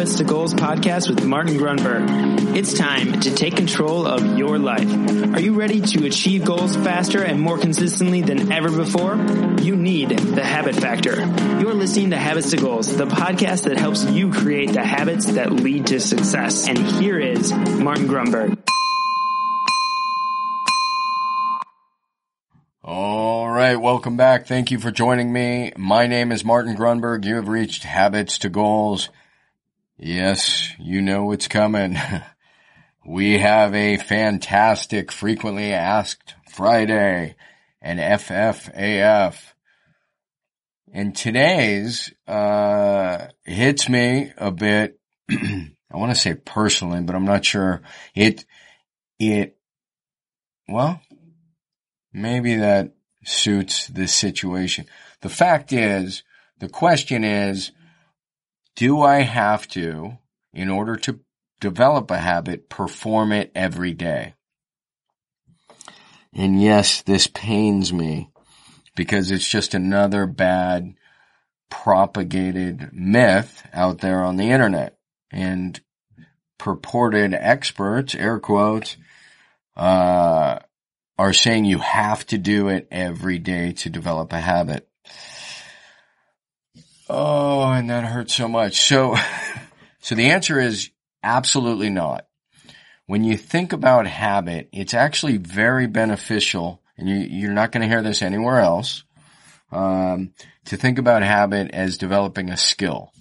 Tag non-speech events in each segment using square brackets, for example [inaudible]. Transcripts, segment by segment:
Habits to Goals podcast with Martin Grunberg. It's time to take control of your life. Are you ready to achieve goals faster and more consistently than ever before? You need the habit factor. You're listening to Habits to Goals, the podcast that helps you create the habits that lead to success. And here is Martin Grunberg. All right, welcome back. Thank you for joining me. My name is Martin Grunberg. You have reached Habits to Goals. Yes, you know it's coming. [laughs] We have a fantastic frequently asked Friday and FFAF. And today's, uh, hits me a bit. [clears throat] I want to say personally, but I'm not sure. It, it, well, maybe that suits this situation. The fact is, the question is, do I have to, in order to develop a habit, perform it every day. And yes, this pains me because it's just another bad propagated myth out there on the internet and purported experts, air quotes, uh, are saying you have to do it every day to develop a habit. Oh, and that hurts so much. So, [laughs] so the answer is Absolutely not. When you think about habit, it's actually very beneficial, and you, are not going to hear this anywhere else, um, to think about habit as developing a skill.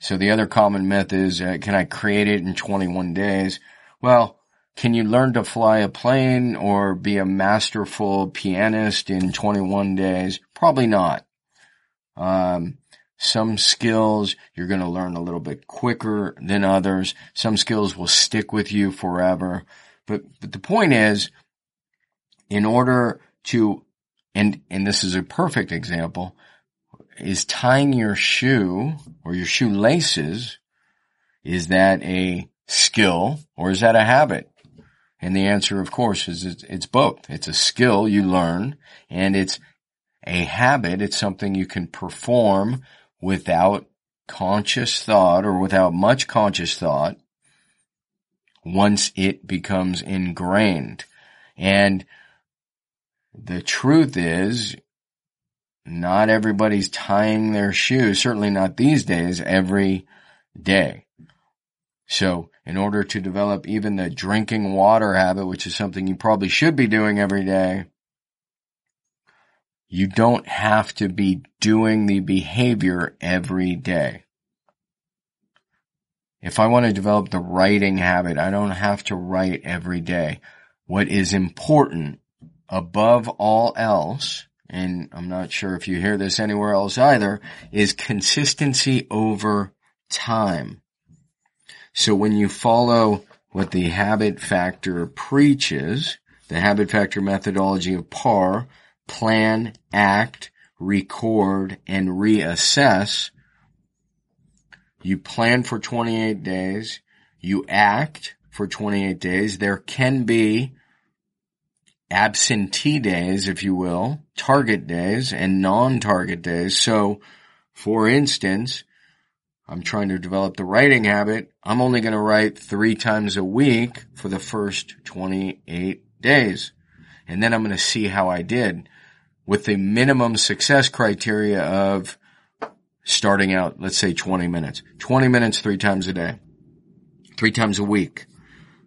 So the other common myth is, uh, can I create it in 21 days? Well, can you learn to fly a plane or be a masterful pianist in 21 days? Probably not. Um, some skills you're going to learn a little bit quicker than others. Some skills will stick with you forever. But, but the point is, in order to, and, and this is a perfect example, is tying your shoe or your shoelaces, is that a skill or is that a habit? And the answer, of course, is it's, it's both. It's a skill you learn and it's a habit. It's something you can perform without conscious thought or without much conscious thought once it becomes ingrained. And the truth is, not everybody's tying their shoes, certainly not these days, every day. So in order to develop even the drinking water habit, which is something you probably should be doing every day, you don't have to be doing the behavior every day. If I want to develop the writing habit, I don't have to write every day. What is important above all else, and I'm not sure if you hear this anywhere else either, is consistency over time. So when you follow what the habit factor preaches, the habit factor methodology of PAR, plan, act, record, and reassess. You plan for 28 days. You act for 28 days. There can be absentee days, if you will, target days and non-target days. So, for instance, I'm trying to develop the writing habit. I'm only going to write three times a week for the first 28 days. And then I'm going to see how I did with the minimum success criteria of starting out, let's say 20 minutes. 20 minutes three times a day. Three times a week.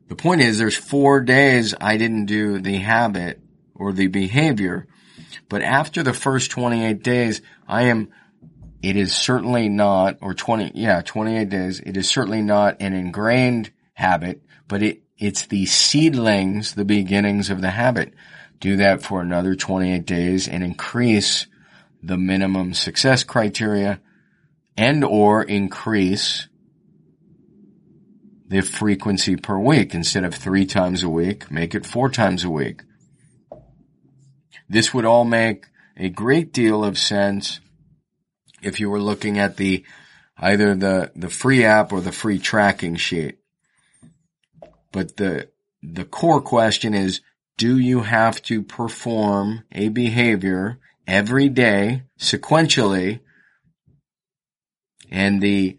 The point is there's four days I didn't do the habit or the behavior, but after the first 28 days, I am, it is certainly not, or 20, yeah, 28 days, it is certainly not an ingrained habit, but it, it's the seedlings, the beginnings of the habit do that for another 28 days and increase the minimum success criteria and or increase the frequency per week instead of three times a week, make it four times a week. This would all make a great deal of sense if you were looking at the either the, the free app or the free tracking sheet. But the, the core question is, do you have to perform a behavior every day sequentially? And the,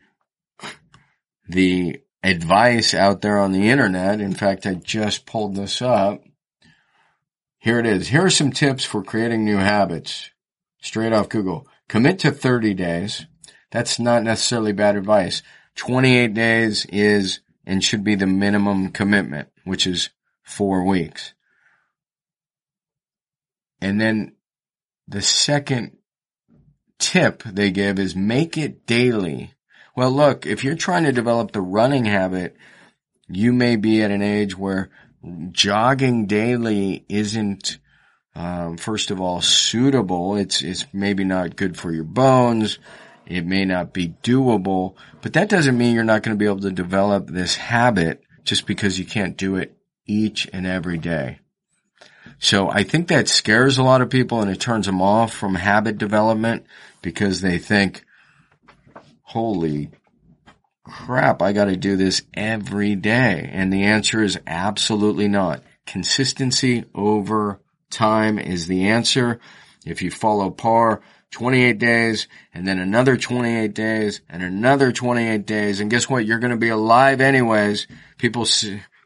the advice out there on the internet. In fact, I just pulled this up. Here it is. Here are some tips for creating new habits. Straight off Google. Commit to 30 days. That's not necessarily bad advice. 28 days is and should be the minimum commitment, which is four weeks. And then the second tip they give is make it daily. Well, look, if you're trying to develop the running habit, you may be at an age where jogging daily isn't, um, first of all, suitable. It's, it's maybe not good for your bones. It may not be doable, but that doesn't mean you're not going to be able to develop this habit just because you can't do it each and every day. So I think that scares a lot of people and it turns them off from habit development because they think, holy crap, I got to do this every day. And the answer is absolutely not. Consistency over time is the answer. If you follow PAR, 28 days and then another 28 days and another 28 days. And guess what? You're going to be alive anyways. People,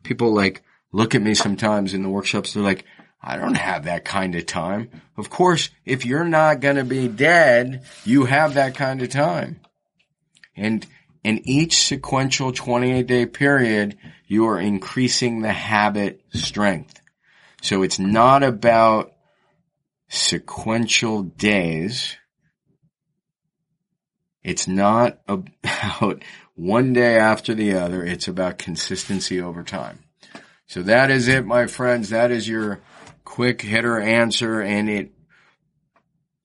people like look at me sometimes in the workshops. They're like, I don't have that kind of time. Of course, if you're not going to be dead, you have that kind of time. And in each sequential 28 day period, you are increasing the habit strength. So it's not about sequential days. It's not about [laughs] one day after the other. It's about consistency over time. So that is it, my friends. That is your quick hitter answer and it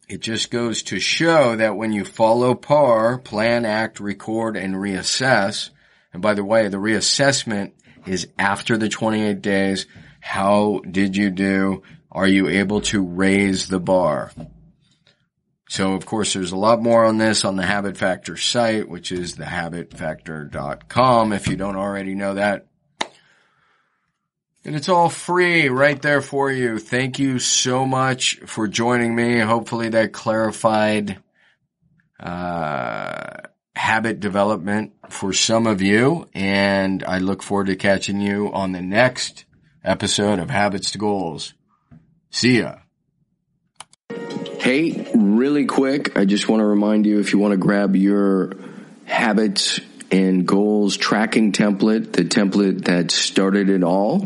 it just goes to show that when you follow PAR, plan, act, record, and reassess, and by the way, the reassessment is after the 28 days. How did you do? Are you able to raise the bar? So of course there's a lot more on this on the Habit Factor site, which is thehabitfactor.com if you don't already know that. And it's all free right there for you. Thank you so much for joining me. Hopefully that clarified uh, habit development for some of you. And I look forward to catching you on the next episode of Habits to Goals. See ya. Hey, really quick, I just want to remind you if you want to grab your habits and goals tracking template, the template that started it all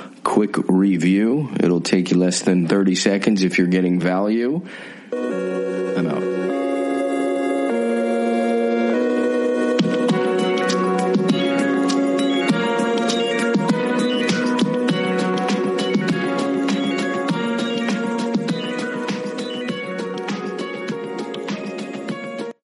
quick review. It'll take you less than 30 seconds if you're getting value. I'm out.